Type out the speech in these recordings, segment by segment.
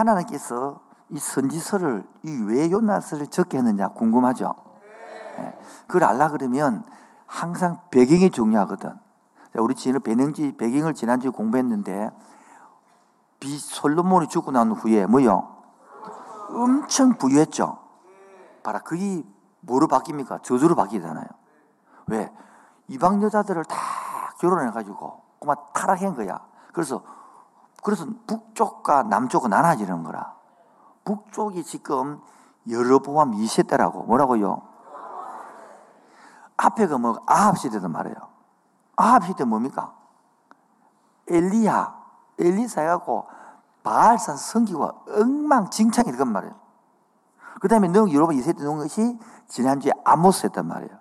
하나님께서 이 선지서를 이 왜 요나서를 적게 했느냐 궁금하죠? 네. 그걸 알라 그러면 항상 배경이 중요하거든. 우리 지금 배경지 배경을 지난주에 공부했는데 비 솔로몬이 죽고 난 후에 뭐요? 엄청 부유했죠. 봐라 그게 뭐로 바뀝니까? 저주로 바뀌잖아요. 왜? 이방 여자들을 다 결혼해가지고 그만 타락한 거야. 그래서 그래서 북쪽과 남쪽은 나눠지는 거라. 북쪽이 지금 여로보암 2세대라고 뭐라고요? 앞에가 뭐 아합 시대도 말해요. 아합 시대 뭡니까? 엘리야, 엘리사 해갖고 바알산 성기와 엉망진창이 그건 말이에요. 그 다음에 너 여러분 2세대 놓은 것이 지난주에 아모스 했단 말이에요.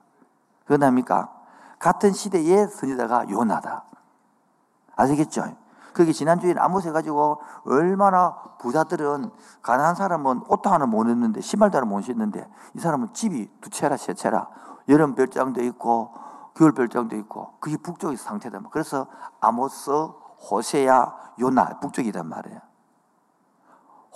그건 뭡니까? 같은 시대의 선지자가 요나다. 아시겠죠? 그게 지난주에 아모스 해가지고 얼마나 부자들은 가난한 사람은 옷도 하나 못 입는데 신발도 하나 못 신는데 이 사람은 집이 두 채라 세 채라 여름 별장도 있고 겨울 별장도 있고 그게 북쪽의 상태다. 그래서 아모스, 호세야, 요나 북쪽이란 말이에요.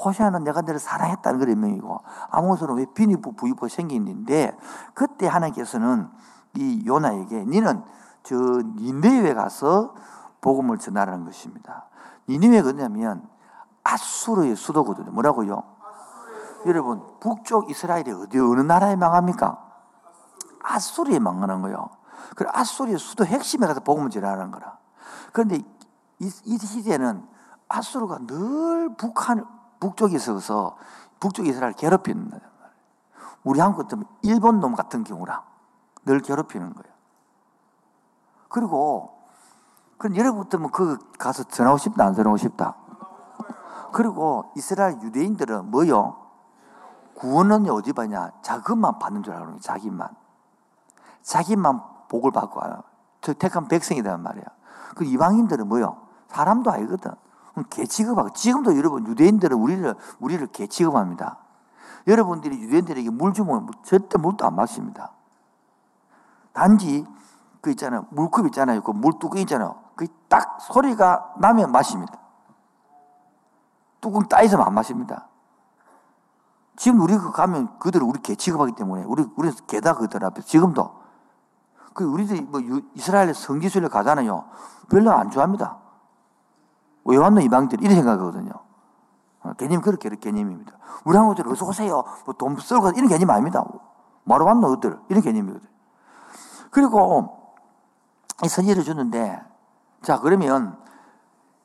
호세아는 내가 너를 사랑했다는 그런 의미고 아모스는 왜 비니부 부이부 생긴는데 그때 하나님께서는 이 요나에게 너는 저 니네웨 가서 복음을 전하라는 것입니다. 니네웨가 뭐냐면 아수르의 수도거든요. 뭐라고요? 여러분 북쪽 이스라엘이 어디 어느 나라에 망합니까? 아수르에 망하는 거예요. 그 아수르의 수도 핵심에 가서 복음을 전하는 거라. 그런데 이, 이 시대는 아수르가 늘 북한 북쪽에 있어서 북쪽 이스라엘 괴롭히는 거예요. 우리 한국 같으면 일본 놈 같은 경우랑 늘 괴롭히는 거예요. 그리고 그럼 여러분 같으면 그 가서 전하고 싶다 안 전하고 싶다. 그리고 이스라엘 유대인들은 뭐요? 구원은 어디 받냐? 자금만 받는 줄 알아요. 자기만. 자기만 복을 받고 와요. 택한 백성이란 말이야. 그 이방인들은 뭐요? 사람도 아니거든. 개 취급하고 지금도 여러분 유대인들은 우리를 우리를 개 취급합니다. 여러분들이 유대인들에게 물 주면 절대 물도 안 마십니다. 단지 그 있잖아요. 물컵 있잖아요. 그 물뚜껑 있잖아요. 그 딱 소리가 나면 마십니다. 뚜껑 따있으면 안 마십니다. 지금 우리 그 가면 그들을 우리 개 취급하기 때문에 우리 우리 개다 그들 앞에 지금도 그 우리들이 뭐 이스라엘 성지순례 가잖아요. 별로 안 좋아합니다. 왜 왔노 이방들 이런 생각하거든요. 어, 개념 그렇게 개념입니다. 우리 한국들 어서 오세요. 뭐돈 썰고 이런 개념 아닙니다. 뭐로 왔노 어들 이런 개념이거든. 그리고 이 선지를 주는데 자 그러면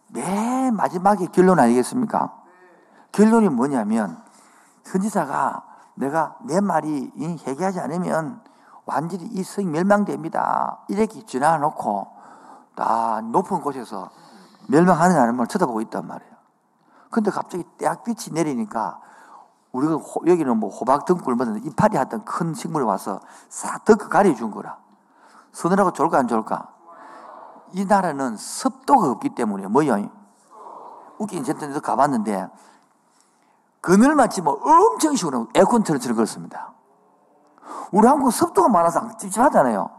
맨 마지막에 결론 아니겠습니까? 결론이 뭐냐면 선지자가 내가 내 말이 회개하지 않으면 완전히 이 성이 멸망됩니다. 이렇게 지나놓고 다 높은 곳에서 멸망하는 하나님을 쳐다보고 있단 말이에요. 근데 갑자기 떼약빛이 내리니까 우리가 여기는 뭐 호박 등굴 뭐 이파리 하던 큰 식물이 와서 싹 덮어 가려준 거라. 서늘하고 좋을까 안 좋을까? 이 나라는 습도가 없기 때문에 뭐요? 웃긴 전에도 가봤는데 그늘만 치면 엄청 시원하고 에어컨 틀어치는 그렇습니다. 우리 한국 습도가 많아서 찝찝하잖아요.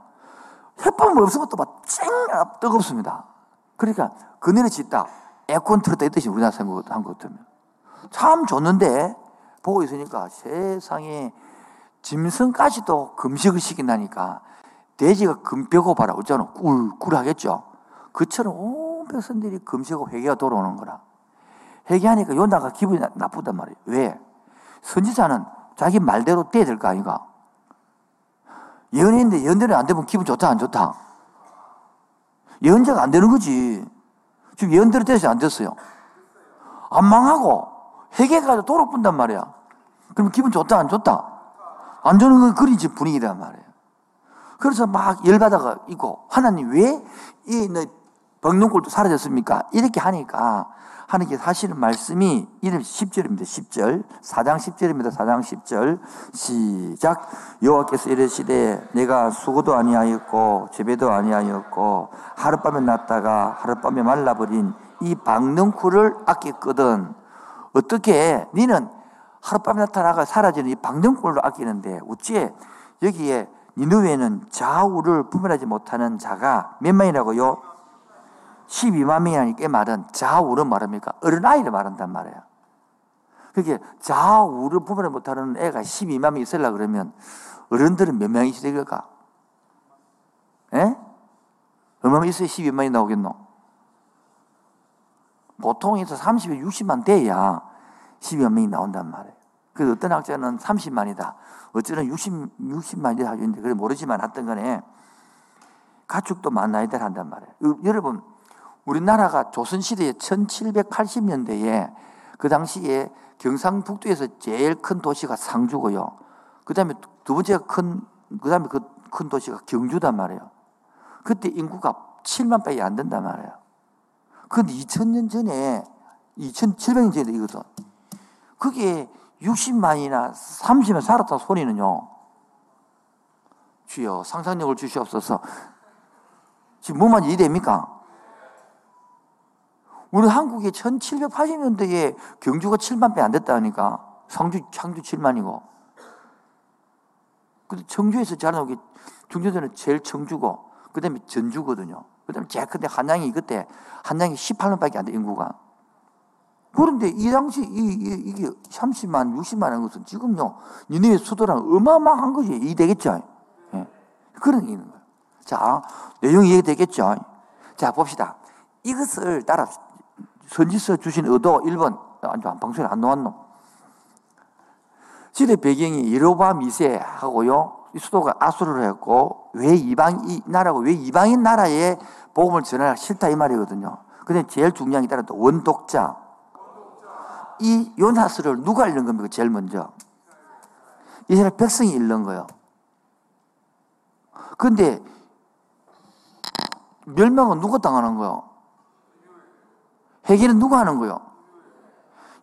햇밤 없으면 또막쨍 뜨겁습니다. 그러니까 그늘에 짓다 에어컨 틀었다 했듯이 우리나라 생각 한것 같으면 참 좋는데 보고 있으니까 세상에 짐승까지도 금식을 시킨다니까 돼지가 금뼈고 봐라 어쩌나 꿀꿀하겠죠. 그처럼 온 백성들이 금식하고 회개가 돌아오는 거라. 회개하니까 요나가 기분이 나 쁘단 말이에요. 왜? 선지자는 자기 말대로 될거 아닌가? 예언인데 예언대로 안 되면 기분 좋다 안 좋다? 예언자가 안 되는 거지. 지금 예언대로 돼서 안 됐어요. 안 망하고 회개가 뿐단 말이야. 그럼 기분 좋다 안 좋다? 안 좋은 건집 분위기란 말이에요. 그래서 막 열받아가 있고 하나님 왜이 벙눈골도 사라졌습니까? 이렇게 하니까 하나님께 하시는 말씀이 이름 10절입니다. 10절. 4장 10절입니다. 4장 10절. 시작. 여호와께서 이르시되 내가 수고도 아니하였고 재배도 아니하였고 하룻밤에 났다가 하룻밤에 말라버린 이 박능쿨을 아꼈거든. 어떻게 니는 하룻밤에 나타나가 사라지는 이 박능쿨을 아끼는데 어찌 여기에 니누에는 좌우를 분별하지 못하는 자가 몇 만이라고요? 12만 명이 꽤 말은 좌우를 말합니까? 어린아이를 말한단 말이에요. 그게 좌우를 구분을 못하는 애가 12만 명 있으려 그러면 어른들은 몇 명이 되겠까? 예? 얼마나 있어야 12만이 나오겠노? 보통에서 30에 60만 돼야 12만 명이 나온단 말이에요. 그래서 어떤 학자는 30만이다. 어쩌면 60, 60만이다 하는데, 그래 모르지만 하여튼 간에 가축도 만나야 될 한단 말이에요. 여러분, 우리나라가 조선시대에 1780년대에 그 당시에 경상북도에서 제일 큰 도시가 상주고요. 그 다음에 두 번째가 큰, 그 다음에 그 큰 도시가 경주단 말이에요. 그때 인구가 7만 밖에 안 된단 말이에요. 근데 2000년 전에, 2700년 전에 이거든. 그게 60만이나 30만 살았다 소리는요. 주여, 상상력을 주시옵소서. 지금 뭐만 이해됩니까? 우리 한국에 1780년대에 경주가 7만 배 안 됐다니까. 상주, 창주 7만이고. 근데 청주에서 자라는 게, 중전에는 제일 청주고, 그 다음에 전주거든요. 그 다음에 제일 큰데 한양이 그때, 한양이 18만 밖에 안 돼, 인구가. 그런데 이 당시, 이, 이, 게 30만, 60만 한 것은 지금요, 니네 수도랑 어마어마한 거지. 이 되겠죠? 예. 그런 게 있는 거예요. 자, 내용이 이해 되겠죠? 자, 봅시다. 이것을 따라 선지서 주신 의도 1번. 아, 방송에 안 나왔노? 시대 배경이 예로바 미세하고요. 수도가 아수르를 했고 왜 이방 이 나라고 왜 이방인 나라에 복음을 전하기 싫다 이 말이거든요. 근데 제일 중요한 게 따라 또 원독자. 이 요나스를 누가 읽는 겁니까? 제일 먼저. 이스라엘 백성이 읽는 거예요. 근데 멸망은 누가 당하는 거요? 회개는 누가 하는 거요?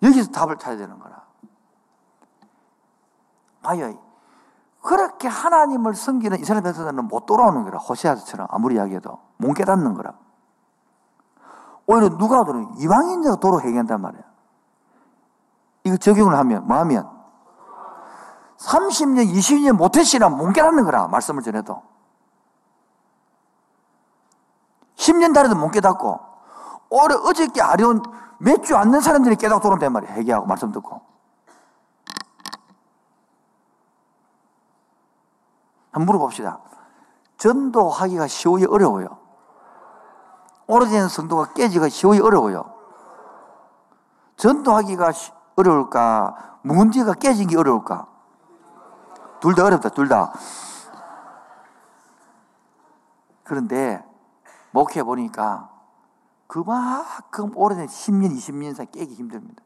여기서 답을 찾아야 되는 거라. 봐요. 그렇게 하나님을 섬기는 이스라엘 백성들은 못 돌아오는 거라. 호세아처럼 아무리 이야기해도 못 깨닫는 거라. 오히려 누가 돌아 이방인자가 도로 회개한단 말이야. 이거 적용을 하면 뭐 하면 30년, 20년 못했으나 못 깨닫는 거라. 말씀을 전해도. 10년 달에도 못 깨닫고, 오래 어저께 아려운 몇주 않는 사람들이 깨닫고 돌아온단 말이야. 회개하고 말씀 듣고. 한번 물어봅시다. 전도하기가 쉬우이 어려워요. 오래된 성도가 깨지기가 쉬우이 어려워요. 전도하기가 어려울까? 문제가 깨진 게 어려울까? 둘 다 어렵다, 둘 다. 그런데 목회 보니까 그만큼 오래된 10년, 20년 사 깨기 힘듭니다.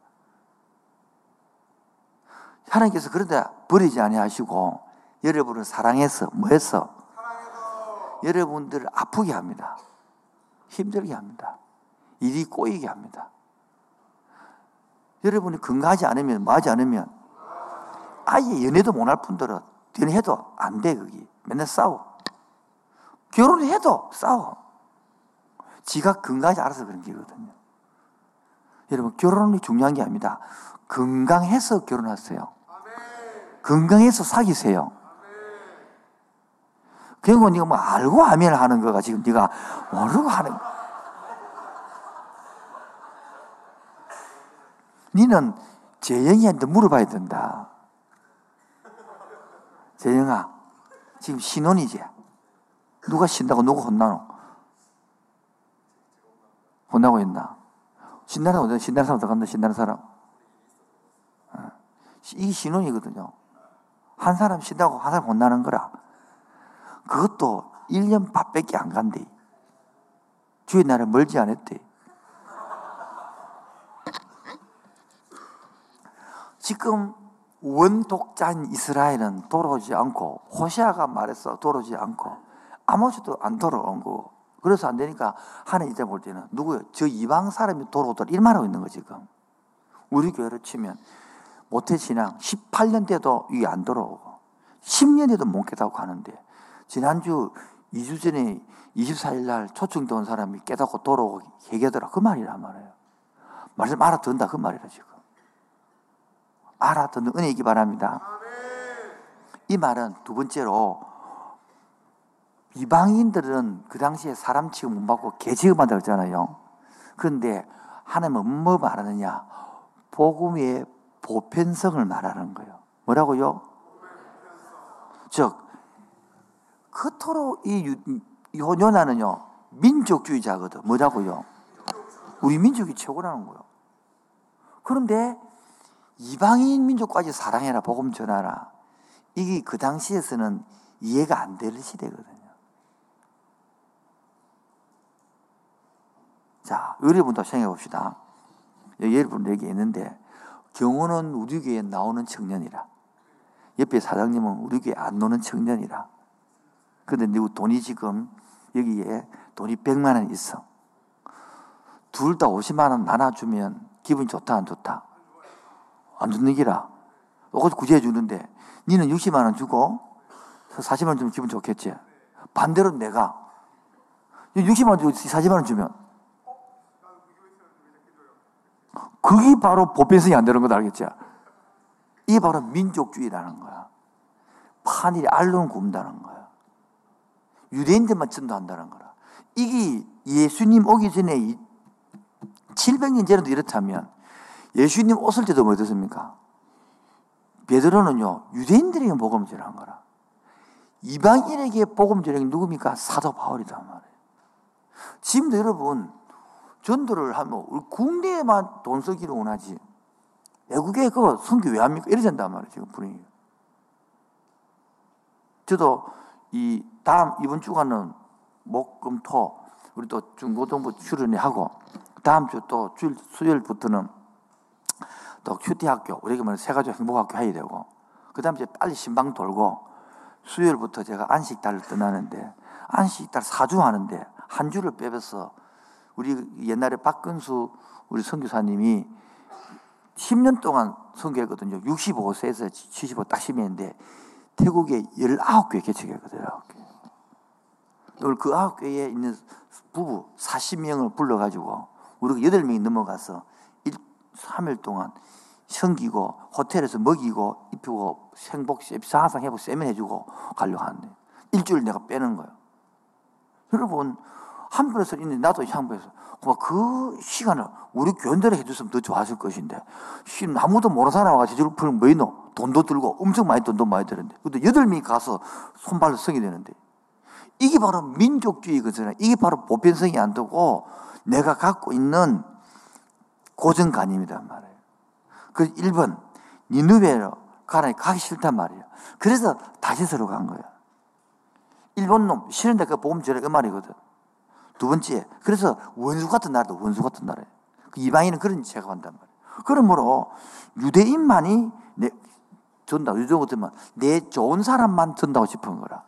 하나님께서 그런데 버리지 아니하시고 여러분을 사랑해서 뭐 했어? 여러분들을 아프게 합니다. 힘들게 합니다. 일이 꼬이게 합니다. 여러분이 건강하지 않으면, 뭐하지 않으면, 아예 연애도 못할 분들은 연애해도 안 돼, 거기. 맨날 싸워. 결혼해도 싸워. 지가 건강하지 않아서 그런 게거든요. 여러분, 결혼이 중요한 게 아닙니다. 건강해서 결혼하세요. 건강해서 사귀세요. 그리고 네가 뭐 알고 하면 하는 거가 지금 네가 모르고 하는 거. 니는 재영이한테 물어봐야 된다. 재영아, 지금 신혼이지? 누가 신다고 누가 혼나노? 혼나고 있나? 신나는 사람, 신나는 사람 더 간다, 신나는 사람. 어. 이 신혼이거든요. 한 사람 신다고 한 사람 혼나는 거라. 그것도 1년 반밖에 안 간대. 주의 나라 멀지 않았대. 지금 원독자인 이스라엘은 돌아오지 않고 호시아가 말했어 돌아오지 않고 아무것도 안 돌아온 거. 그래서 안 되니까 하나님 이제 볼 때는 누구요? 저 이방 사람이 돌아오더라 이 말하고 있는 거 지금. 우리 교회로 치면 모태신앙 18년 돼도 이게 안 돌아오고 10년 돼도 못 깨닫고 하는데 지난주 2주 전에 24일 날 초청돼 온 사람이 깨닫고 돌아오고 얘기하더라. 그 말이란 말이에요. 말씀 알아듣는다. 그 말이라 지금 알아듣는 은혜이기 바랍니다. 이 말은 두 번째로 이방인들은 그 당시에 사람 취급 못 받고 개 취급한다고 했잖아요. 그런데 하나님은 뭐 말하느냐? 복음의 보편성을 말하는 거예요. 뭐라고요? 즉, 그토록 이 요나는요, 민족주의자거든. 뭐라고요? 우리 민족이 최고라는 거예요. 그런데 이방인 민족까지 사랑해라, 복음 전하라. 이게 그 당시에서는 이해가 안 되는 시대거든요. 자, 여러분도 생각해 봅시다. 여러분 얘기했는데, 경호는 우리 교회에 나오는 청년이라. 옆에 사장님은 우리 교회에 안 노는 청년이라. 근데 너 돈이 지금 여기에 돈이 100만 원 있어. 둘 다 50만 원 나눠주면 기분이 좋다, 안 좋다? 안 좋는 기라. 이거 구제해 주는데, 니는 60만 원 주고, 40만 원 주면 기분 좋겠지? 반대로 내가, 60만 원 주고 40만 원 주면, 그게 바로 보편성이 안 되는 거 알겠지? 이게 바로 민족주의라는 거야. 판일이 알론 굽다는 거야. 유대인들만 전도한다는 거라. 이게 예수님 오기 전에 700년 전에도 이렇다면 예수님 오실 때도 뭐 어떻습니까? 베드로는요, 유대인들에게 복음 전한 거라. 이방인에게 복음 전한 게 누굽니까? 사도 바울이단 말이에요. 지금도 여러분, 전도를 하면 우리 국내에만 돈 쓰기를 원하지. 외국에 그 선교 왜 합니까? 이래 된단 말이에요, 지금 분위기. 저도 이 다음 이번 주간은 목, 금, 토 우리 또 중고등부 출연을 하고 다음 주 또 수요일부터는 또 큐티 학교 우리가 말해 세가족 행복학교 해야 되고 그 다음 주에 빨리 신방 돌고 수요일부터 제가 안식달을 떠나는데 안식달 사주 하는데 한 주를 빼서 우리 옛날에 박근수 우리 선교사님이 10년 동안 선교했거든요. 65세에서 75딱 심했는데 태국에 19개 개척했거든요. 오늘 그 9개에 있는 부부 40명을 불러가지고 우리가 8명이 넘어가서 1, 3일 동안 섬기고 호텔에서 먹이고 입히고 생복 항상 해보고 세면해주고 가려고 하는데 일주일 내가 빼는 거예요. 여러분 한편에서 있는데 나도 한편에서 그 시간을 우리 교인들이 해줬으면 더 좋았을 것인데 아무도 모르는 사람과 제주를 풀면 뭐 있노? 돈도 들고 엄청 많이 돈도 많이 드는데 근데 여덟 명이 가서 손발로 성이 되는데 이게 바로 민족주의거든요. 이게 바로 보편성이 안 되고 내가 갖고 있는 고정관념이란 말이에요. 그 1번 니누베로 가라니 가기 싫단 말이에요. 그래서 다시서로 간 거예요. 일본 놈 싫은데 그 보험 저래 그 말이거든. 두 번째, 그래서 원수 같은 나라도 원수 같은 나라예요. 그 이방인은 그런 죄가 한단 말이에요. 그러므로 유대인만이 내, 전다, 유대인 같으면 내 좋은 사람만 전다고 싶은 거라.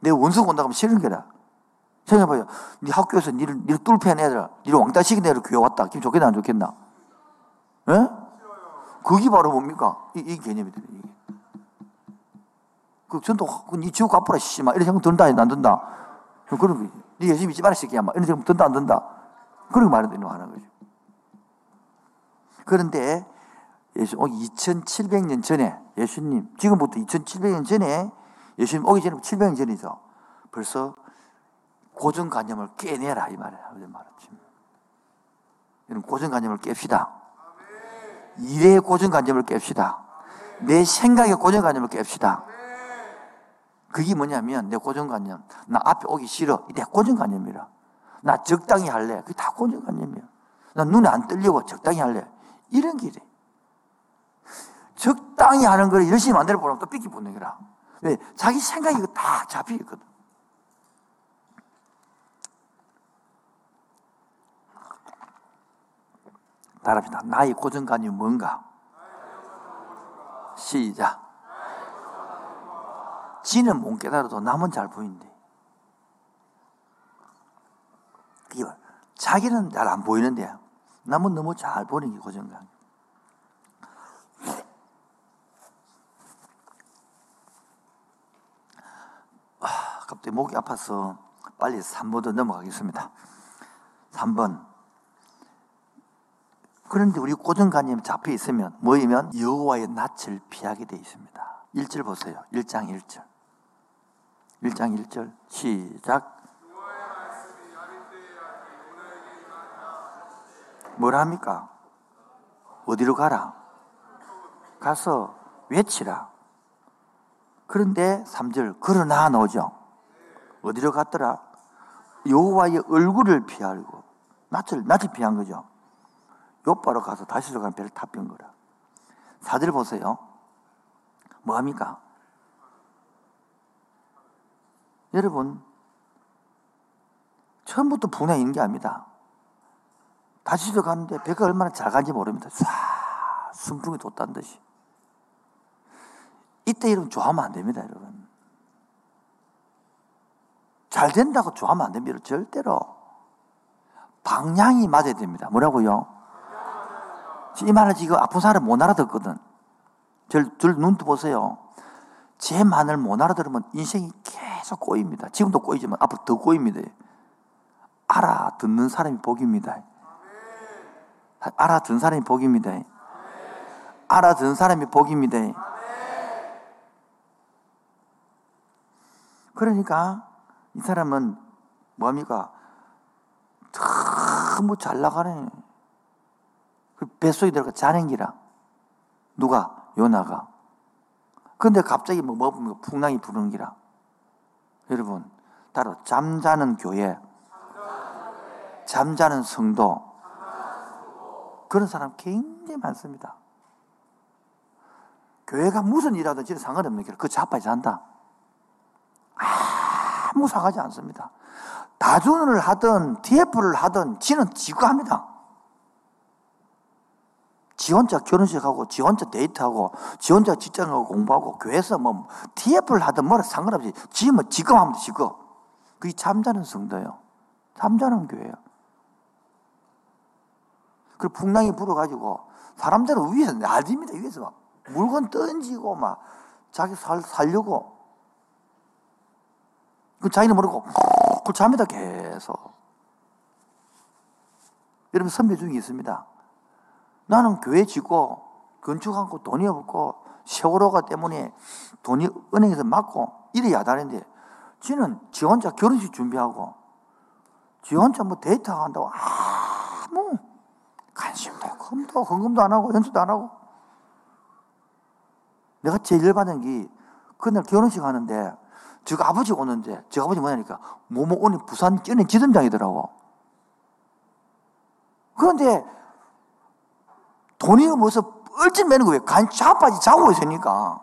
내 원수가 온다고 하면 싫은 거라. 생각해봐요. 네 학교에서 니를, 니를 뚫패 애들, 니를 왕따 시킨 애들 교회 왔다. 기분 좋겠나, 안 좋겠나? 예? 그게 바로 뭡니까? 이, 이 개념이거든요, 이게. 그 전도 니 지옥 갚으라 씨 막 이런 생각 든다 안 든다 그런 거. 니 열심히 믿지 마라 새끼야 막 이런 생각 든다 안 든다 그런 말을 하는 거죠. 그런데 예수 2700년 전에 예수님 지금부터 2700년 전에 예수님 오기 전에 700년 전이죠. 벌써 고정관념을 깨내라 이 말이에요. 이런 고정관념을 깹시다. 일의 고정관념을 깹시다. 내 생각의 고정관념을 깹시다. 그게 뭐냐면 내 고정관념. 나 앞에 오기 싫어. 내 고정관념이라. 나 적당히 할래. 그게 다 고정관념이야. 나 눈에 안 떨리고 적당히 할래. 이런 길이. 적당히 하는 걸 열심히 만들어 보면 또 삐끼 붙는 거라. 왜? 자기 생각이 다 잡혀 있거든. 따라합시다. 나의 고정관념이 뭔가? 시작. 지는 못 깨달아도 남은 잘 보인대. 그게 자기는 잘 안 보이는데 남은 너무 잘 보는 게 고정관. 아, 갑자기 목이 아파서 빨리 3번도 넘어가겠습니다. 3번. 그런데 우리 고정관념이 잡혀 있으면 뭐이면 여호와의 낯을 피하게 돼 있습니다. 1절 보세요. 1장 1절. 1장 1절 시작 뭘 합니까? 어디로 가라? 가서 외치라. 그런데 3절 그러나 나오죠. 어디로 갔더라? 여호와의 얼굴을 피하고 낯을 낯을 피한 거죠. 요바로 가서 다시로 가는 배를 타병 거라. 4절 보세요. 뭐 합니까? 여러분 처음부터 분해 있는 게 아닙니다. 다시로 가는데 배가 얼마나 잘 간지 모릅니다. 쏴 순풍이 돋다는 듯이. 이때 여러분 좋아하면 안 됩니다, 여러분. 잘 된다고 좋아하면 안 됩니다. 절대로. 방향이 맞아야 됩니다. 뭐라고요? 이 말을 지금 아픈 사람 못 알아듣거든. 들 눈도 보세요. 제 말을 못 알아들으면 인생이 계속 꼬입니다. 지금도 꼬이지만 앞으로 더 꼬입니다. 알아듣는 사람이 복입니다. 알아듣는 사람이 복입니다. 알아듣는 사람이 복입니다. 그러니까 이 사람은 뭡니까? 너무 잘 나가네. 그 뱃속에 들어가 자는 기라. 누가? 요나가. 근데 갑자기 뭐 먹으면 풍랑이 부는 기라. 여러분, 따로 잠자는 교회, 잠자는 성도, 그런 사람 굉장히 많습니다. 교회가 무슨 일하든 진짜 상관없는 길, 그 자빠져 잔다. 아무 상하지 않습니다. 다준을 하든 TF를 하든 지는 지가 합니다. 지 혼자 결혼식하고 지 혼자 데이트하고 지 혼자 직장하고 공부하고 교회에서 뭐 TF를 하든 뭐라 상관없이 지 뭐 지금 하면 지금. 그게 잠자는 성도예요. 잠자는 교회예요. 그 풍랑이 불어가지고 사람들은 위에서 날립니다. 위에서 막 물건 던지고 막 자기 살, 살려고. 그 자기는 모르고 그 잠이다 계속. 여러분 선배 중에 있습니다. 나는 교회 짓고 건축하고 돈이 없고 세월호가 때문에 돈이 은행에서 맞고 이래 야단인데 지는 지 혼자 결혼식 준비하고 지 혼자 뭐 데이트 한다고 아무 관심도 없고 헌금도 안 하고 연수도 안 하고. 내가 제일 열받은 게 그날 결혼식 하는데 저가 아버지 오는데 저 아버지 뭐냐니까 뭐뭐 오늘 부산 연예 지점장이더라고. 그런데 돈이 없어서 얼ጭ 매는 거예요 간 자빠지 자고 있으니까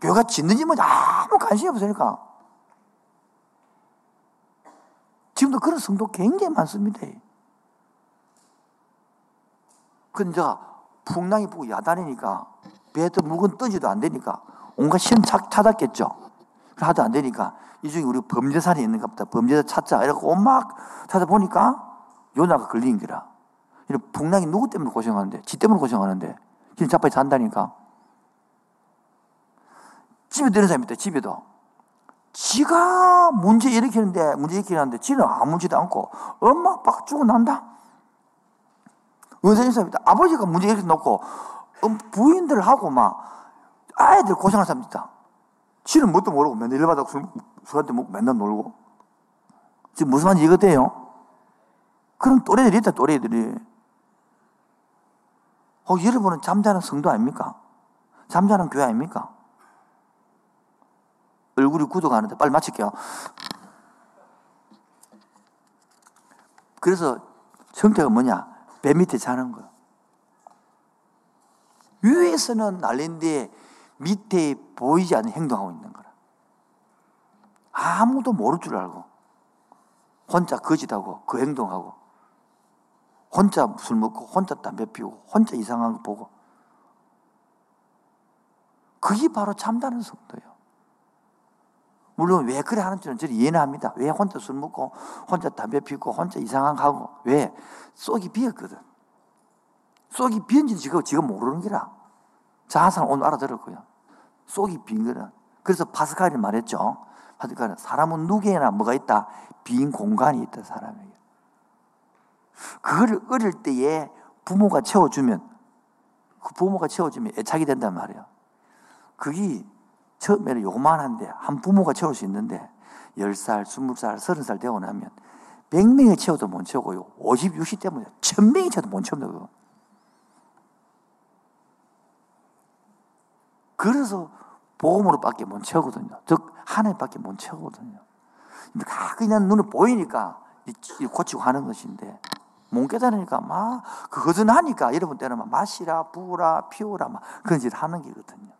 교회가 짓는지 뭐 아무 관심이 없으니까 지금도 그런 성도 굉장히 많습니다 근데 풍랑이 보고 야단이니까 배에도 물건 떠지도 안 되니까 온갖 시험 찾았겠죠. 하도 안 되니까 이 중에 우리 범죄살이 있는가 보다. 범죄자 찾자. 이러고 막 찾아보니까 요나가 걸린 거라. 풍랑이 누구 때문에 고생하는데? 지 때문에 고생하는데. 지금 자빠이 산다니까. 집에 드는 사람이 있다, 집에도. 지가 문제 일으키는데, 문제 일으키는데, 지는 아무 짓도 않고, 엄마, 아빠가 죽고 난다? 은사님 사람이다. 아버지가 문제 일으켜 놓고, 부인들하고 막, 아이들 고생할 사람 있다. 지는 뭣도 모르고 맨날 일받아 술, 술한테 먹고 맨날 놀고. 지금 무슨 말인지 이거 돼요? 그런 또래들이 있다, 또래들이. 어, 여러분은 잠자는 성도 아닙니까? 잠자는 교회 아닙니까? 얼굴이 굳어가는데 빨리 마칠게요. 그래서 형태가 뭐냐? 배 밑에 자는 거예요. 위에서는 난리인데 밑에 보이지 않는 행동하고 있는 거라. 아무도 모를 줄 알고 혼자 거짓하고 그 행동하고 혼자 술 먹고 혼자 담배 피우고 혼자 이상한 거 보고 그게 바로 참다는 성도예요. 물론 왜 그래 하는지는 저는 이해는 합니다. 왜 혼자 술 먹고 혼자 담배 피우고 혼자 이상한 거 하고 왜? 속이 비었거든. 속이 비었는지 지금, 지금 모르는 기라. 자아상 오늘 알아들었고요. 속이 빈 거는. 그래서 파스칼이 말했죠. 파스칼은 사람은 누구에나 뭐가 있다? 빈 공간이 있다, 사람에게. 그거를 어릴 때에 부모가 채워주면, 그 부모가 채워주면 애착이 된단 말이에요. 그게 처음에는 요만한데, 한 부모가 채울 수 있는데, 10살, 20살, 30살 되고 나면 100명이 채워도 못 채우고요. 50, 60 때문에 1000명이 채워도 못 채운다고요. 그래서 복음으로밖에 못 채우거든요. 즉 하나님밖에 못 채우거든요. 근데 그냥 눈에 보이니까 고치고 하는 것인데 못 깨달으니까 막 그 허전하니까 여러분 때는 막 마시라 부으라 피우라 막 그런 짓 하는 게거든요.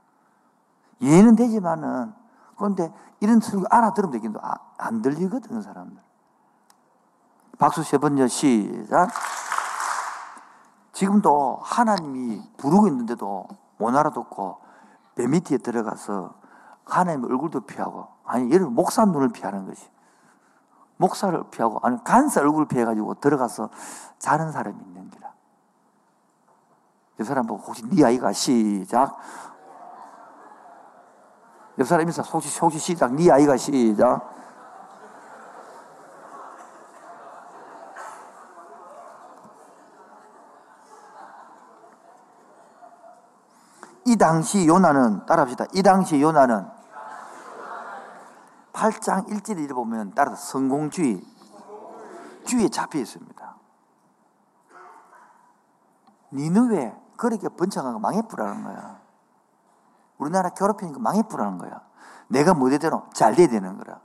이해는 되지만은 그런데 이런 소리 알아들으면 되긴도 아, 안 들리거든 그 사람들. 박수 세 번째 시작. 지금도 하나님이 부르고 있는데도 못 알아듣고 배 밑에 들어가서 하나님 얼굴도 피하고 아니 여러분 목사 눈을 피하는 것이 목사를 피하고 아니 간사 얼굴 피해 가지고 들어가서 자는 사람이 있는 기라. 옆 사람 보고 혹시 네 아이가 시작. 옆 사람 있어 혹시 혹시 시작. 네 아이가 시작. 이 당시 요나는 따라합시다. 이 당시 요나는 8장 1절을 보면 따라서 성공주의 주의에 잡혀 있습니다. 니느웨 그렇게 번창한 거 망해뿌라는 거야. 우리나라 괴롭히는 거 망해뿌라는 거야. 내가 뭐대로 잘 돼야 되는 거라.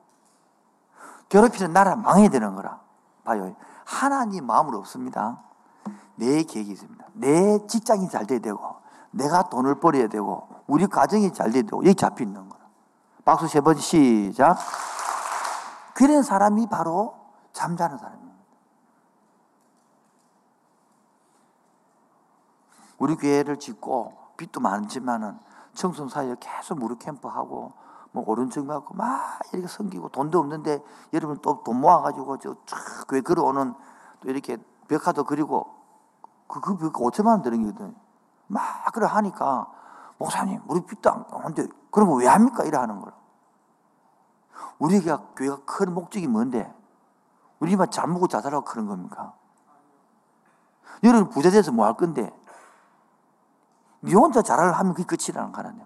괴롭히는 나라 망해야 되는 거라. 봐요. 하나님 마음으로 없습니다. 내 계획이 있습니다. 내 직장이 잘 돼야 되고, 내가 돈을 벌어야 되고, 우리 가정이 잘 돼야 되고, 여기 잡혀 있는 거라. 박수 세 번 시작. 그런 사람이 바로 잠자는 사람입니다. 우리 교회를 짓고 빚도 많지만은 청소년 사이에 계속 무료 캠프하고 뭐 오른쪽 맞고 막 이렇게 섬기고 돈도 없는데 여러분 또 돈 모아가지고 저 교회 걸어오는 또 이렇게 벽화도 그리고 그, 그 벽화 5천만 원 드는 거거든. 막 그래 하니까 목사님 우리 빚도 안 하는데 그런 거왜 합니까? 이래 하는 거라. 우리가 교회가 큰 목적이 뭔데? 우리만 잘 먹고 잘 살라고 그런 겁니까? 여러분 부자 돼서 뭐 할 건데? 네 혼자 잘하면 그게 끝이라는 거 하나님.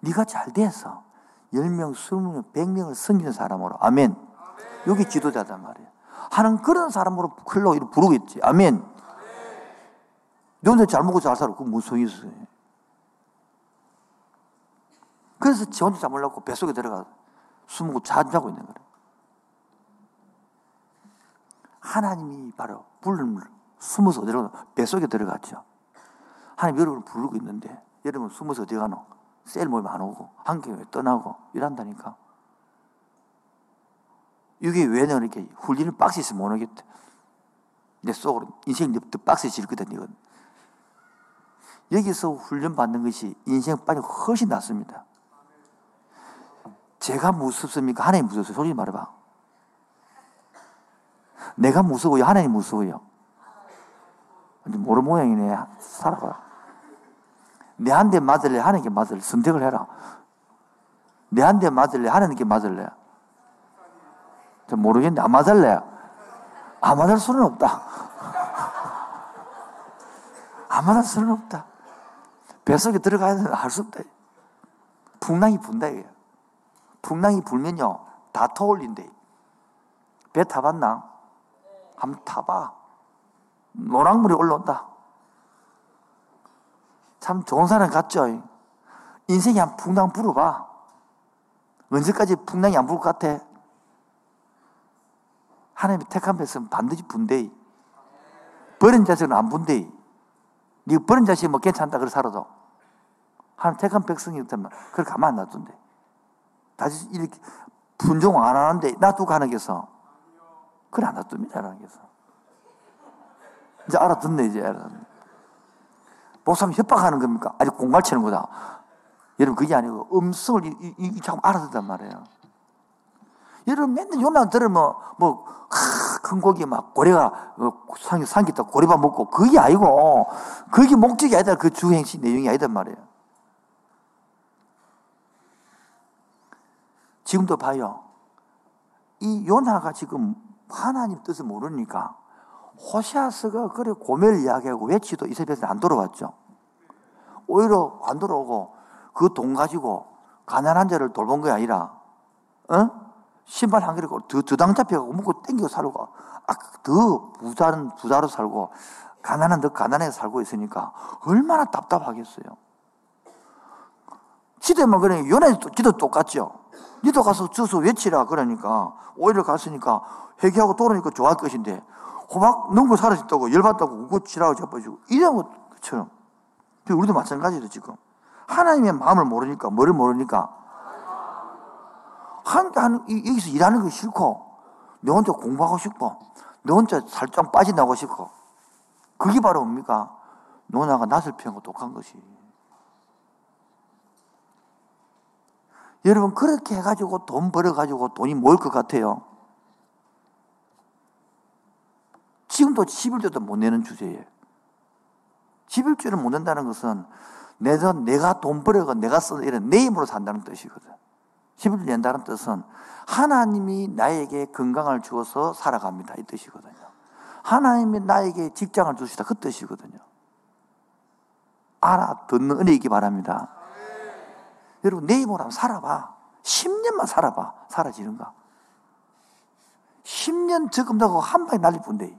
네가 잘 돼서 10명, 20명, 100명을 섬기는 사람으로 아멘. 여기 지도자단 말이에요. 하는 그런 사람으로 클로 부르겠지. 아멘. 네 혼자 잘 먹고 잘 살아. 그 무슨 소용이 있어요. 그래서 지 혼자 잠을려고 뱃속에 들어가 숨고 잠자고 있는 거예요. 하나님이 바로 불을 숨어서 어디로 뱃속에 들어갔죠. 하나님 여러분을 부르고 있는데 여러분 숨어서 어디 가노? 셀 모임 안 오고 한경에 떠나고 일한다니까. 이게 왜냐면 이렇게 훌리는 박스 있으면 못 오겠대. 내 속으로 인생이 더 박스질 거든 이건. 여기서 훈련 받는 것이 인생 빨리 훨씬 낫습니다. 제가 무섭습니까? 하나님 무서워요. 솔직히 말해봐. 내가 무서워요? 하나님 무서워요? 모르 모양이네. 살아가. 내한대 맞을래? 하나님께 맞을래? 선택을 해라. 내한대 맞을래? 하나님께 맞을래? 저 모르겠는데, 안 맞을래? 안 맞을 수는 없다. 안 맞을 수는 없다. 뱃속에 들어가야 할 수 없다. 풍랑이 분다, 이게. 풍랑이 불면요, 다 터올린대. 배 타봤나? 한번 타봐. 노랑물이 올라온다. 참 좋은 사람 같죠? 인생이 한 풍랑 불어봐. 언제까지 풍랑이 안 불 것 같아? 하나님이 택한 백성은 반드시 분대. 버린 자식은 안 분대. 네 버린 자식이 뭐 괜찮다 그래 살아도. 하나님 택한 백성이 있다면 그걸 가만 안 놔둔대. 다시 이렇게 분종 안 하는데 놔두고 가는 게서 그래 안 놔둡니다 하나님께서. 이제 알아듣네 이제 알아듣네. 목사님 협박하는 겁니까? 아직 공갈 치는 거다. 여러분 그게 아니고 음성을 이, 이, 이 자꾸 알아듣단 말이에요. 여러분 맨날 요나 들으면 뭐큰 고기 막 고래가 상, 어, 삼켰다 고래밥 먹고 그게 아니고 그게 목적이 아니다 그 주행시 내용이 아니단 말이에요. 지금도 봐요. 이 요나가 지금 하나님 뜻을 모르니까 호시아스가 그래 고멜 이야기하고 외치도 이스라엘에 안 돌아왔죠. 오히려 안 돌아오고 그 돈 가지고 가난한 자를 돌본 게 아니라 어? 신발 한 개를 더, 더당 잡혀가고 먹고 땡겨 살고, 아, 더 부자는 부자로 살고, 가난한 더 가난하게 살고 있으니까 얼마나 답답하겠어요. 시대만 그러니 연애 기도 똑같죠. 니도 가서 저서 외치라 그러니까 오히려 갔으니까 회개하고 돌아오니까 좋아할 것인데 호박 넘고 사라졌다고 열받다고 우고 치라고 잡아주고 이런 것처럼. 우리도 마찬가지로 지금. 하나님의 마음을 모르니까 뭐를 모르니까. 한, 한, 여기서 일하는 거 싫고 너 혼자 공부하고 싶고 너 혼자 살짝 빠져나고 싶고 그게 바로 뭡니까? 노나가 낯을 피하고 독한 것이 여러분 그렇게 해가지고 돈 벌어가지고 돈이 모일 것 같아요 지금도 11조도 못 내는 주제예요. 11조를 못 낸다는 것은 내가, 내가 돈 벌어가 내가 쓰는 이런 내 힘으로 산다는 뜻이거든. 11조 낸다는 뜻은 하나님이 나에게 건강을 주어서 살아갑니다. 이 뜻이거든요. 하나님이 나에게 직장을 주시다. 그 뜻이거든요. 알아 듣는 은혜이기 바랍니다. 여러분, 내 힘으로 한번 살아봐. 10년만 살아봐. 사라지는가? 10년 적금다고 한 방에 날릴 뿐데.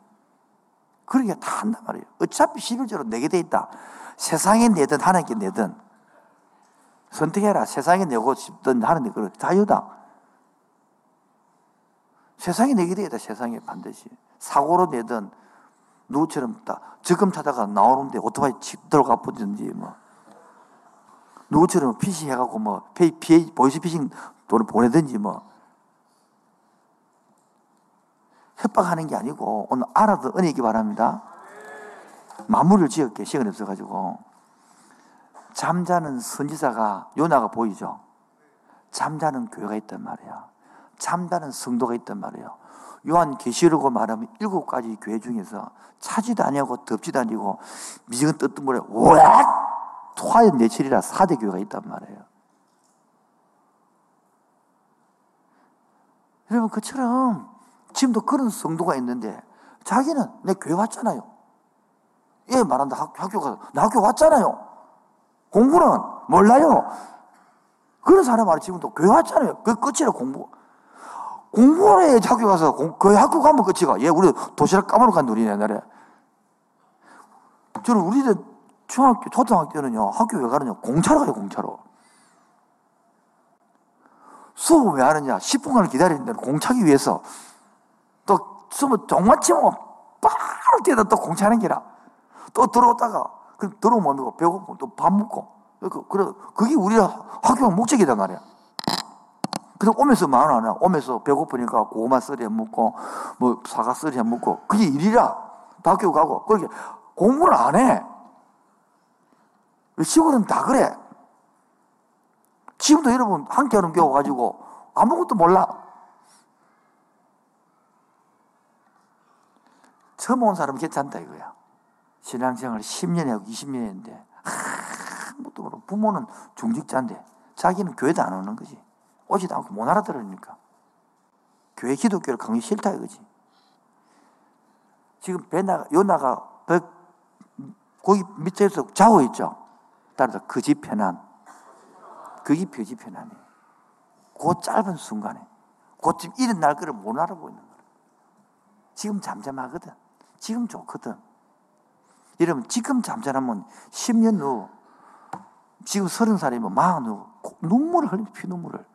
그러게 다 한단 말이에요. 어차피 11조로 내게 돼 있다. 세상에 내든 하나님께 내든 선택해라. 세상에 내고 싶든 하나님 그 자유다. 세상에 내게 되겠다. 세상에 반드시. 사고로 내든 누구처럼 딱 적금 찾아가 나오는데 오토바이 집 들어가 버든지 뭐 누구처럼 피시 해갖고 뭐 페이, 피, 보이스 피싱 돈을 보내든지 뭐 협박하는 게 아니고 오늘 알아도 은혜이기 바랍니다. 마무리를 지을게 시간이 없어가지고 잠자는 선지자가 요나가 보이죠. 잠자는 교회가 있단 말이야. 잠자는 성도가 있단 말이에요. 요한 계시록고 말하면 일곱 가지 교회 중에서 차지도 아니고 덥지도 아니고 미지근 뜨뜻 물에 와 토하연 내칠이라 사대 교회가 있단 말이에요. 여러분 그처럼 지금도 그런 성도가 있는데 자기는 내 교회 왔잖아요. 얘 말한다. 학, 학교 가서. 나 학교 왔잖아요. 공부는 몰라요. 그런 사람 말이 지금도 교회 왔잖아요. 그 끝이라 공부. 공부를 해 학교 가서 교회 학교 가면 끝이가. 얘 우리 도시락 까먹어 간 우리 옛날에. 저는 우리들 중학교, 초등학교 때는요, 학교 왜 가느냐? 공차로 가요, 공차로. 수업 왜 하느냐? 10분간을 기다리는데 공차기 위해서 숨을 정말 치면 바로 뛰어다 또 공차하는 기라. 또 들어오다가, 그 들어오면 뭐 배고프면 또밥 먹고. 그, 그게 우리 학교 목적이단 말이야. 그래서 오면서 안 해. 오면서 배고프니까 고구마 썰이 먹고, 뭐 사과 썰이 먹고. 그게 일이라. 학교 가고. 그렇게 공부를 안 해. 시골은 다 그래. 지금도 여러분 한겨울은 겨우 가지고 아무것도 몰라. 처음 온 사람은 괜찮다 이거야. 신앙생활 10년에 하고 20년 했는데, 아무것도 모르고 부모는 중직자인데, 자기는 교회도 안 오는 거지. 오지도 않고 못 알아들으니까. 교회 기독교를 강의 싫다 이거지. 지금 배나가, 요나가 배, 거기 밑에서 자고 있죠. 따라서 그집 편안. 그게 표지 편안이에요. 그 짧은 순간에. 그쯤 일어날 거를 못 알아보는 거예요. 지금 잠잠하거든. 지금 좋거든. 여러분, 지금 잠자라면 10년 후, 지금 서른 살이면 마흔 후, 눈물을 흘리는 피눈물을.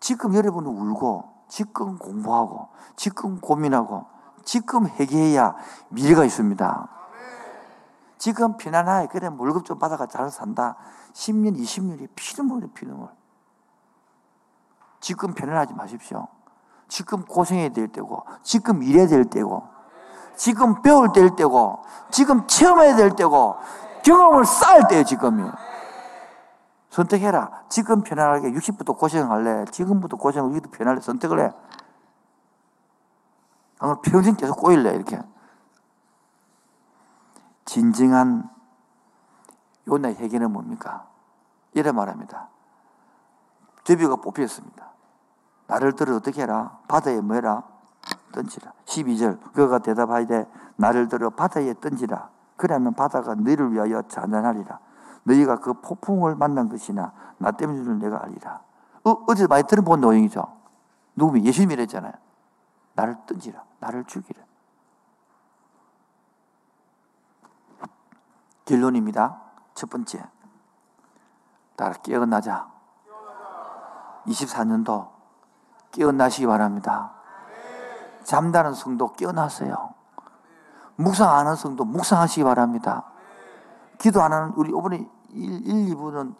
지금 여러분은 울고, 지금 공부하고, 지금 고민하고, 지금 회개해야 미래가 있습니다. 지금 편안하게, 그래, 월급 좀 받아가 잘 산다. 10년, 20년이 피눈물이 피눈물. 지금 편안하지 마십시오. 지금 고생해야 될 때고, 지금 일해야 될 때고, 지금 배울 때일 때고, 지금 체험해야 될 때고, 경험을 쌓을 때예요, 지금이. 선택해라. 지금 편안하게 60부터 고생할래? 지금부터 고생을 여기도 편할래? 선택을 해. 오늘 평생 계속 꼬일래? 이렇게. 진정한 요나의 해결은 뭡니까? 이래 말합니다. 드비가 뽑혔습니다. 나를 들어 어떻게 해라? 바다에 뭐해라? 던지라. 12절. 그가 대답하되 나를 들어 바다에 던지라. 그러면 바다가 너희를 위하여 잔잔하리라. 너희가 그 폭풍을 만난 것이나 나 때문인 줄 내가 알리라. 어, 어제 많이 들어본 내용이죠. 누구면 예수님이 랬잖아요 나를 던지라. 나를 죽이라. 결론입니다. 첫 번째. 따라 깨어나자. 24년도 깨어나시기 바랍니다. 잠자는 성도 깨어나세요. 묵상 안 하는 성도 묵상하시기 바랍니다. 기도 안 하는 우리 이번에 1, 1 2부는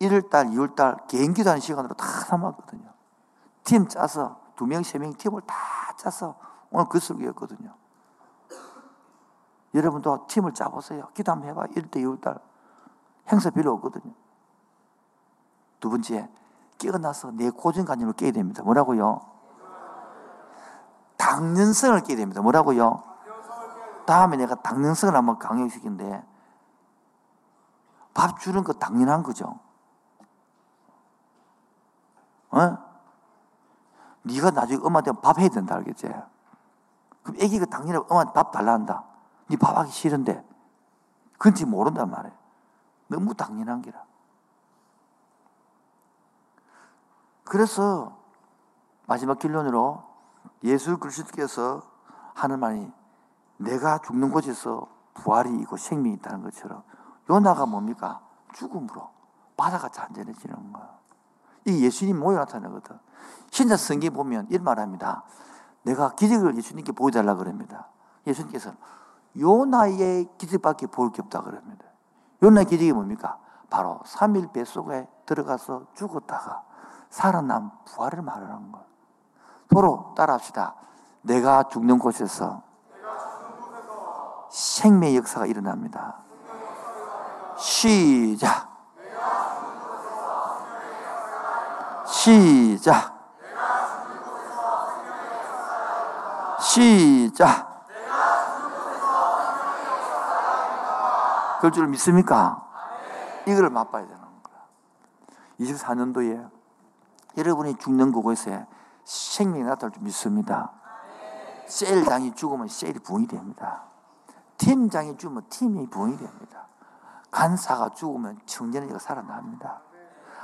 1월달, 2월달 개인 기도하는 시간으로 다 삼았거든요. 팀 짜서 두 명, 세 명 팀을 다 짜서 오늘 그 설교였거든요. 여러분도 팀을 짜보세요. 기도 한번 해봐. 1대 2월달 행사 필요 없거든요. 두 번째, 깨어나서 내 고정관념을 깨야 됩니다. 뭐라고요? 당연성을 깨야 됩니다. 뭐라고요? 다음에 내가 당연성을 한번 강요시킨데 밥 주는 거 당연한 거죠. 어? 네가 나중에 엄마한테 밥 해야 된다 알겠지? 그럼 애기가 당연히 엄마한테 밥 달라 한다. 네 밥하기 싫은데 그런지 모른단 말이에요. 너무 당연한 기라. 그래서 마지막 결론으로 예수 그리스도께서 하는 말이 내가 죽는 곳에서 부활이 있고 생명이 있다는 것처럼 요나가 뭡니까? 죽음으로 바다가 잔잔해지는 거야. 이 예수님 모여 나타나거든. 신자 성경 보면 이런 말 합니다. 내가 기적을 예수님께 보여달라 그럽니다. 예수님께서는 요나의 기적밖에 볼 게 없다 그럽니다. 요나의 기적이 뭡니까? 바로 3일 뱃속에 들어가서 죽었다가 살아남 부활을 말하는 거. 도로 따라합시다. 내가 죽는 곳에서 생명의 역사가 일어납니다. 시작. 시작. 시작. 그럴 줄 믿습니까? 이걸 맛봐야 되는 거야. 24년도에 여러분이 죽는 그곳에 생명이 나타날 줄 믿습니다. 셀장이 죽으면 셀이 부흥이 됩니다. 팀장이 죽으면 팀이 부흥이 됩니다. 간사가 죽으면 청년이가 살아납니다.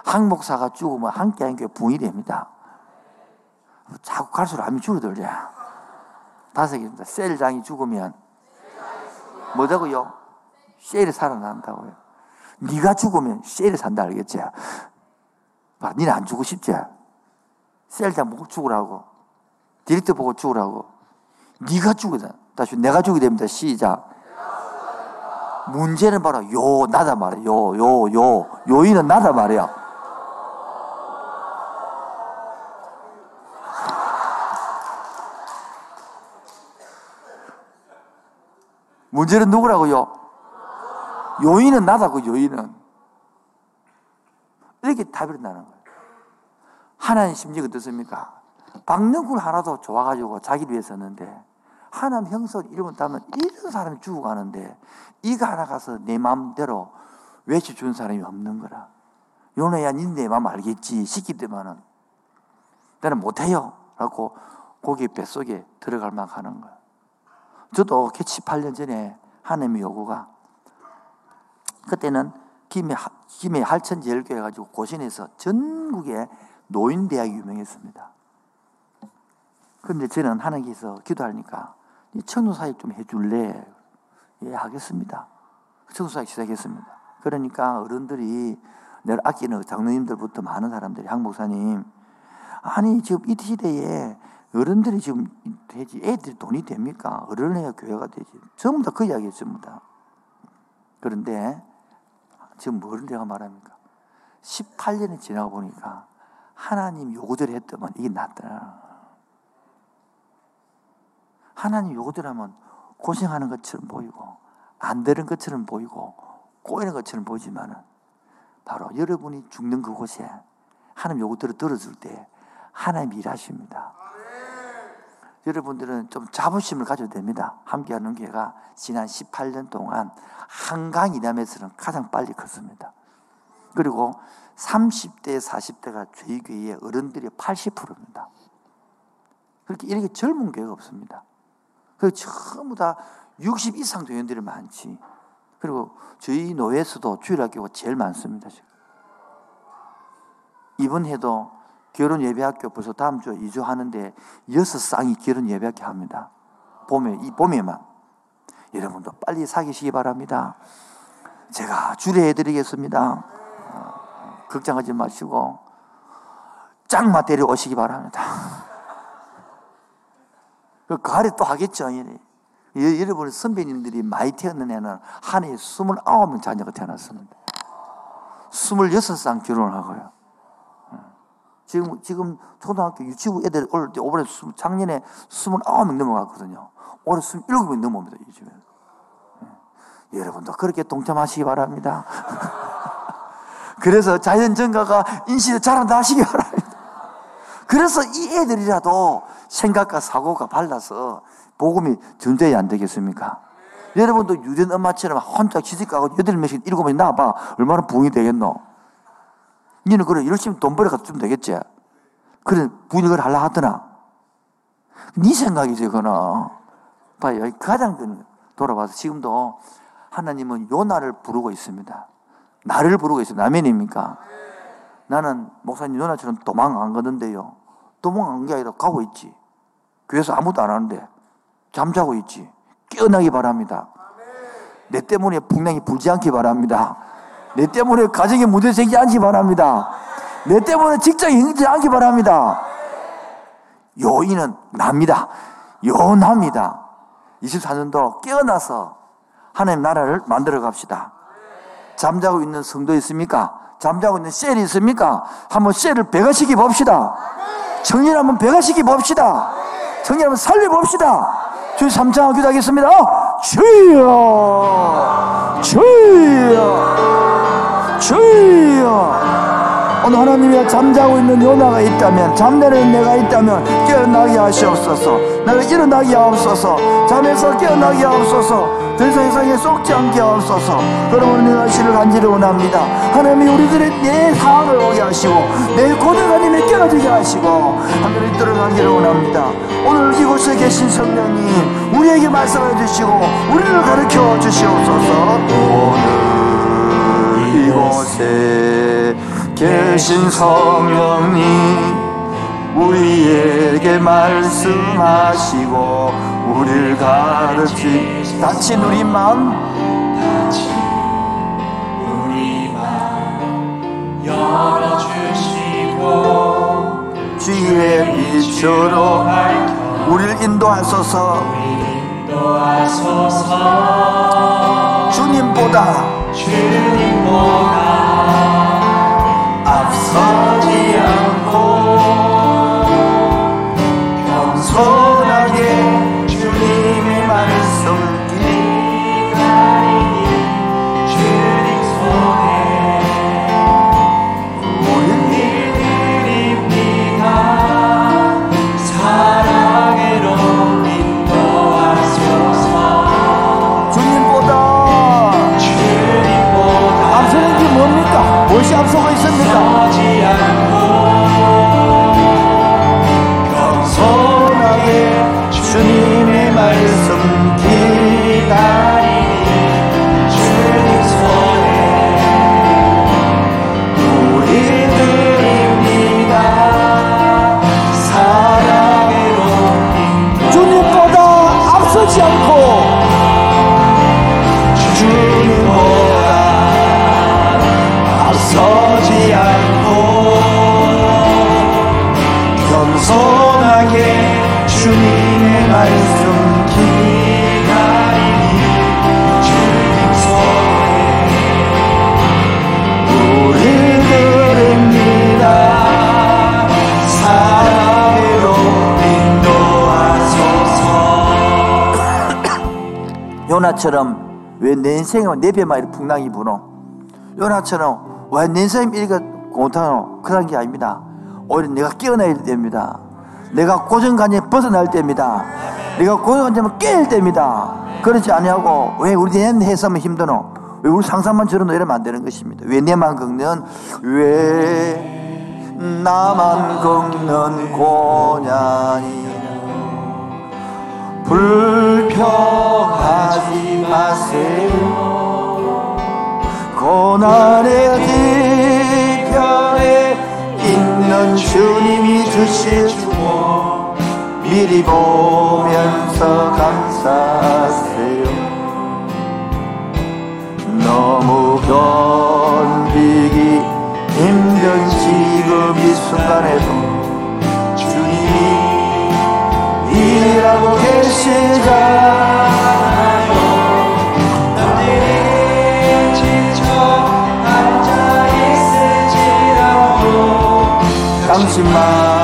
항목사가 죽으면 함께하는 교회 부흥이 됩니다. 자꾸 갈수록 암이 줄어들죠. 다섯 개입니다. 셀장이 죽으면 뭐라고요? 셀이 살아난다고요. 네가 죽으면 셀이 산다 알겠지? 봐, 니는 안 죽고 싶지? 셀장 보고 죽으라고. 디렉터 보고 죽으라고. 네가 죽으다. 다시 내가 죽게 됩니다. 시작. 문제는 바로 요 나다 말이야. 요, 요, 요. 요인은 나다 말이야. 문제는 누구라고요? 요인은 나다고, 요인은. 이렇게 답이 나는 거예요. 하나님 심리가 어떻습니까? 박능굴 하나도 좋아가지고 자기를 위해 썼는데, 하나님 형성 이름을 따면 이런 사람이 죽어가는데, 이가 하나 가서 내 마음대로 외쳐준 사람이 없는 거라. 요나야, 니내 마음 알겠지. 시기 때문은. 나는 못해요. 라고 고기 뱃속에 들어갈 만 하는 거야. 저도 캐치 8년 전에 하나님의 요구가 그때는 김해, 김해 할천제일교회 가지고 고신에서 전국에 노인대학이 유명했습니다. 그런데 저는 하나님께서 기도하니까 청노사역 좀 해줄래? 예, 하겠습니다. 청노사역 시작했습니다. 그러니까 어른들이 내가 아끼는 장로님들부터 많은 사람들이 항목사님 아니 지금 이 시대에 어른들이 지금 되지 애들이 돈이 됩니까? 어른해야 교회가 되지. 전부 다 그 이야기였습니다. 그런데 지금 뭘 내가 말합니까? 18년이 지나고 보니까 하나님 요구대로 했더만 이게 낫더라. 하나님 요구대로 하면 고생하는 것처럼 보이고 안 되는 것처럼 보이고 꼬이는 것처럼 보이지만은 바로 여러분이 죽는 그곳에 하나님 요구대로 들어줄 때 하나님 일하십니다. 여러분들은 좀 자부심을 가져도 됩니다. 함께하는 교회가 지난 18년 동안 한강 이남에서는 가장 빨리 컸습니다. 그리고 30대, 40대가 저희 교회의 어른들이 80%입니다. 그렇게 이렇게 젊은 교회가 없습니다. 그 전부 다 60 이상 교회들이 많지. 그리고 저희 노예에서도 주일학교가 제일 많습니다. 지금. 이번 해도 결혼 예배학교 벌써 다음 주에 이주하는데 여섯 쌍이 결혼 예배학교 합니다. 봄에, 이 봄에만. 여러분도 빨리 사귀시기 바랍니다. 제가 주례해드리겠습니다. 어, 걱정하지 마시고, 짱마 데려오시기 바랍니다. 그 가을에 또 하겠죠. 여러분 선배님들이 많이 태어난 애는 한 해에 29명 자녀가 태어났습니다. 26쌍 결혼을 하고요. 지금, 지금 초등학교 유치부 애들 올 때, 올해 작년에 29명 넘어갔거든요. 올해 27명 넘어옵니다, 요즘에. 네. 여러분도 그렇게 동참하시기 바랍니다. 그래서 자연 증가가 인식을 잘한다 하시기 바랍니다. 그래서 이 애들이라도 생각과 사고가 발라서 복음이 존재해야 안 되겠습니까? 여러분도 유전 엄마처럼 혼자 시집가고 여덟 명씩 일곱 명씩 낳아봐. 얼마나 부흥이 되겠노? 니는 그래 열심히 돈 벌어가 좀 되겠지. 그래 분익을 하려 하더나. 네 생각이지 그거는. 봐요. 가장 돌아봐서 지금도 하나님은 요나를 부르고 있습니다. 나를 부르고 있습니다. 아멘입니까? 나는 목사님 요나처럼 도망 안 가는데요. 도망 안 게 아니라 가고 있지. 교회에서 아무도 안 하는데 잠자고 있지. 깨어나기 바랍니다. 내 때문에 풍랑이 불지 않기 바랍니다. 내 때문에 가정에 문제 생기지 않기 바랍니다. 내 때문에 직장이 힘들지 않기 바랍니다. 요인은 납니다. 요납니다. 24년도 깨어나서 하나님 나라를 만들어 갑시다. 잠자고 있는 성도 있습니까? 잠자고 있는 셀이 있습니까? 한번 셀을 배가시키 봅시다. 정리를 한번 배가시키 봅시다. 정리 한번 살려 봅시다. 주의 삼창 기도하겠습니다. 주여! 주여! 주여! 오늘 하나님이 잠자고 있는 요나가 있다면 잠자는 내가 있다면 깨어나게 하시옵소서. 내가 일어나게 하옵소서. 잠에서 깨어나게 하옵소서. 더 이상 세상에 쏙지 않게 하옵소서. 그러므로 내가 시를 간절히 원합니다. 하나님이 우리들의 내 상황을 오게 하시고 내 고뇌가님이 깨어지게 하시고 하늘에 들어가기를 원합니다. 오늘 이곳에 계신 성령님 우리에게 말씀해 주시고 우리를 가르쳐 주시옵소서. 오늘 이곳에 계신 성령님 우리에게 말씀하시고 우리를 가르치 다친 우리 마음. 다친 우리 마음 열어주시고 주의 빛으로 우리를 인도하소서. 인도하소서. 주님보다 주님보다 요나처럼 왜 내 인생은 내 배만 이렇게 풍랑이 부노? 요나처럼 왜 내 인생이 이렇게 못하노? 그런 게 아닙니다. 오히려 내가 깨어나야 됩니다. 내가 고정관념에 벗어날 때입니다. 내가 고정관념을 깰 때입니다. 그렇지 아니하고 왜 우리 내 해서면 힘드노? 왜 우리 상상만 이러면 안 되는 것입니다. 왜 내만 긁는 왜 나만 긁는 고냐니 불평하지 마세요. 고난의 뒤편에 있는 주님 주실 주모 미리 보면서 감사하세요 너무 견디기 힘든 지금 이 순간에도 당신만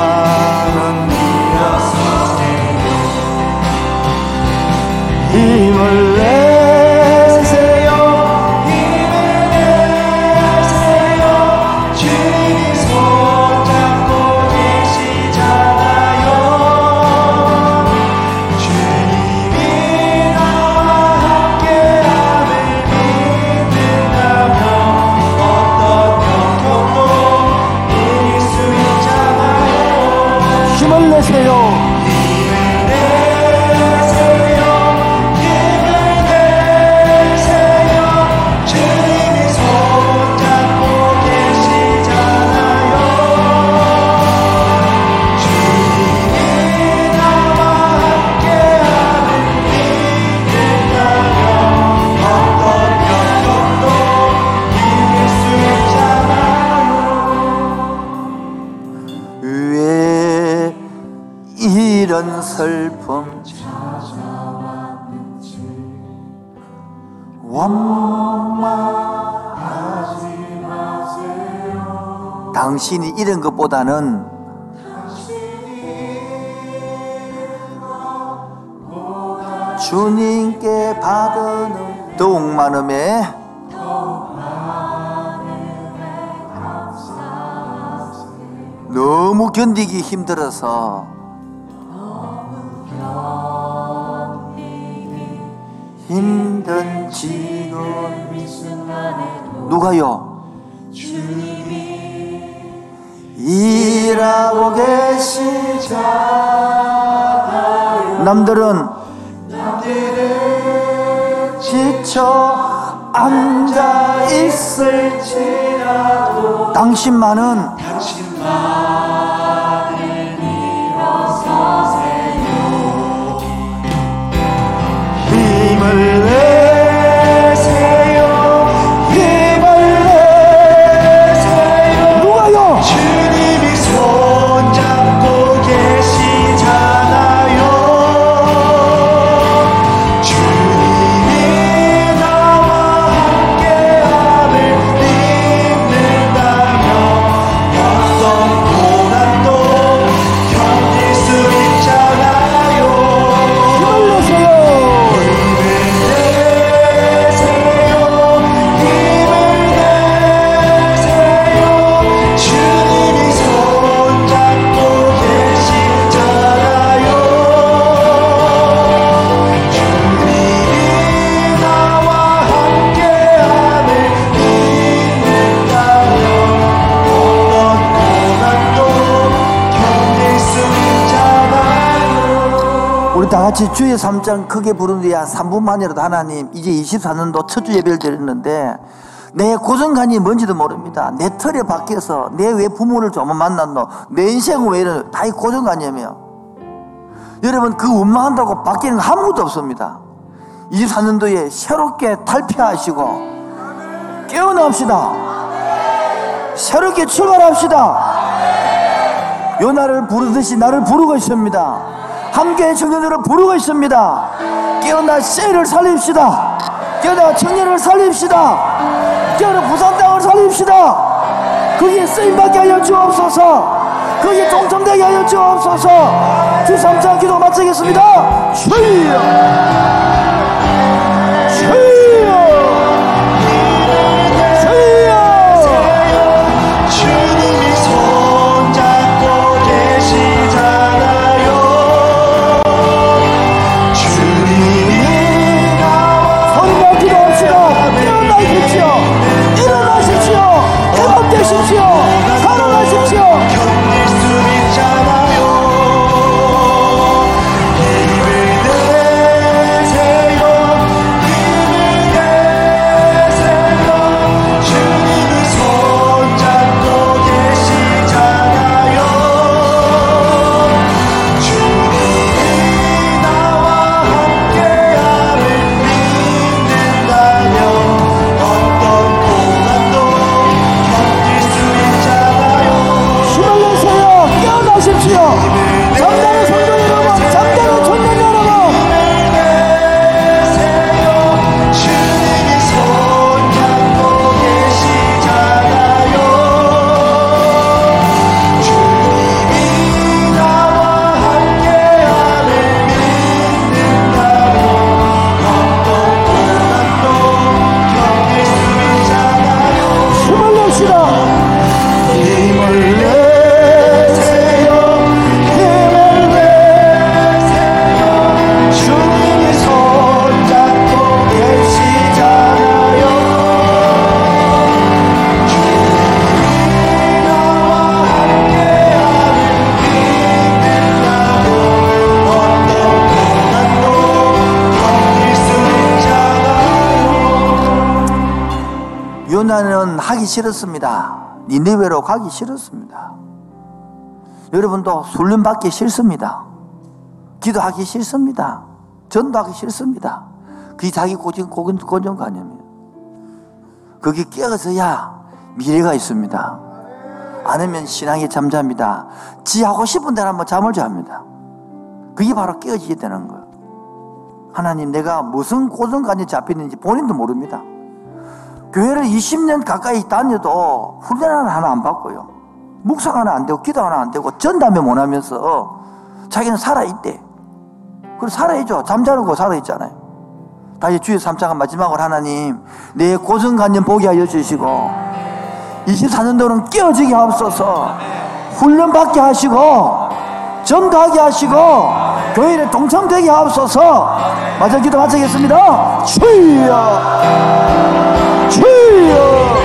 당신이 이런 것보다는 주님께 받은 더욱 많음에 너무 견디기 힘들어서 힘든 지금 이 순간에도 누가요? 일하고 계시잖아요 남들은 지쳐 앉아 있을지라도 당신만은 힘을 다 같이 주의 3장 크게 부르는데 한 3분만이라도 하나님 이제 24년도 첫 주 예배를 드렸는데 내 고정관이 뭔지도 모릅니다. 내 털에 박혀서 내 왜 부모를 잘못 만났노? 내 인생은 왜 이러노? 다이 고정관이며 여러분 그 원망한다고 바뀌는 거 아무것도 없습니다. 24년도에 새롭게 탈피하시고 깨어납시다. 새롭게 출발합시다. 요나를 부르듯이 나를 부르고 있습니다. 함께 청년들을 부르고 있습니다. 깨어나 셀을 살립시다. 깨어나 청년을 살립시다. 깨어나 부산 땅을 살립시다. 거기에 쓰임받게 하여 주옵소서. 거기에 동참되게 하여 주옵소서. 주 3장 기도 마치겠습니다. 주여! 하기 싫었습니다. 니네웨로 가기 싫었습니다. 여러분도 훈련 받기 싫습니다. 기도하기 싫습니다. 전도하기 싫습니다. 그게 자기 고정, 고정, 고정관념이에요. 거기 깨어서야 미래가 있습니다. 않으면 신앙이 잠잠니다. 지 하고 싶은 대로 한번 잠을 잡니다. 그게 바로 깨어지게 되는 거예요. 하나님, 내가 무슨 고정관념이 잡혔는지 본인도 모릅니다. 교회를 20년 가까이 다녀도 훈련 하나 안 받고요. 묵상 하나 안 되고, 기도 하나 안 되고, 전담회 못 하면서 자기는 살아있대. 그래, 살아있죠. 잠자는 살아있잖아요. 다시 주의 3차가 마지막으로 하나님, 내 고정관념 보게 하여 주시고, 24년 동안 깨어지게 하옵소서, 훈련받게 하시고, 전도하게 하시고, 교회에 동참되게 하옵소서, 마저 기도 마치겠습니다. 주여! 주여!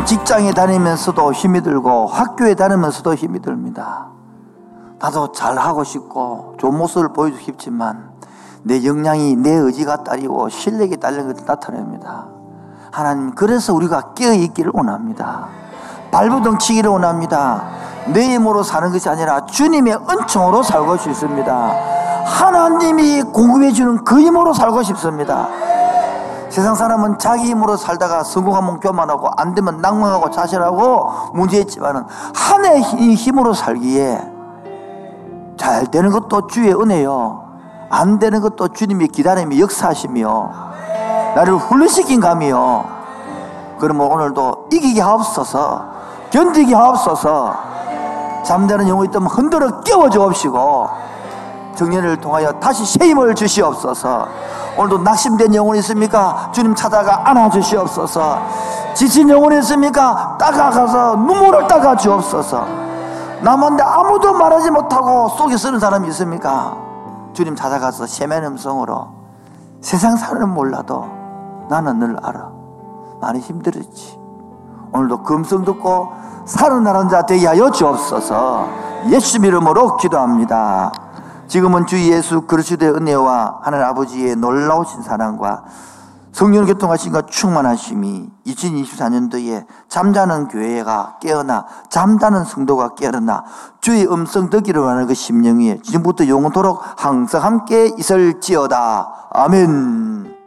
나님 직장에 다니면서도 힘이 들고 학교에 다니면서도 힘이 듭니다. 나도 잘하고 싶고 좋은 모습을 보여주고 싶지만 내 역량이 내 의지가 딸리고 실력이 딸린 것을 나타냅니다. 하나님 그래서 우리가 깨어있기를 원합니다. 발부둥 치기를 원합니다. 내 힘으로 사는 것이 아니라 주님의 은총으로 살고 싶습니다. 하나님이 공급해 주는 그 힘으로 살고 싶습니다. 세상 사람은 자기 힘으로 살다가 성공하면 교만하고 안 되면 낭망하고 자신하고 문제있지만은 힘- 힘으로 살기에 잘 되는 것도 주의 은혜요. 안 되는 것도 주님이 기다림이 역사하시며 나를 훈련시킨 감이요. 그러면 오늘도 이기게 하옵소서 견디게 하옵소서 잠자는 영혼이 있다면 흔들어 깨워 주옵시고 정년을 통하여 다시 새 힘을 주시옵소서. 오늘도 낙심된 영혼이 있습니까? 주님 찾아가 안아주시옵소서. 지친 영혼이 있습니까? 따가가서 눈물을 닦아 주옵소서. 남한테 아무도 말하지 못하고 속에 쓰는 사람이 있습니까? 주님 찾아가서 세면 음성으로 세상 사는 몰라도 나는 늘 알아. 많이 힘들었지. 오늘도 금성 듣고 살아나는 자 되게 하여 주옵소서. 예수 이름으로 기도합니다. 지금은 주 예수 그리스도의 은혜와 하나님 아버지의 놀라우신 사랑과 성령 교통하신과 충만하심이 2024년도에 잠자는 교회가 깨어나 잠자는 성도가 깨어나 주의 음성 듣기를 원하는 그 심령 위에 지금부터 영원토록 항상 함께 있을지어다. 아멘.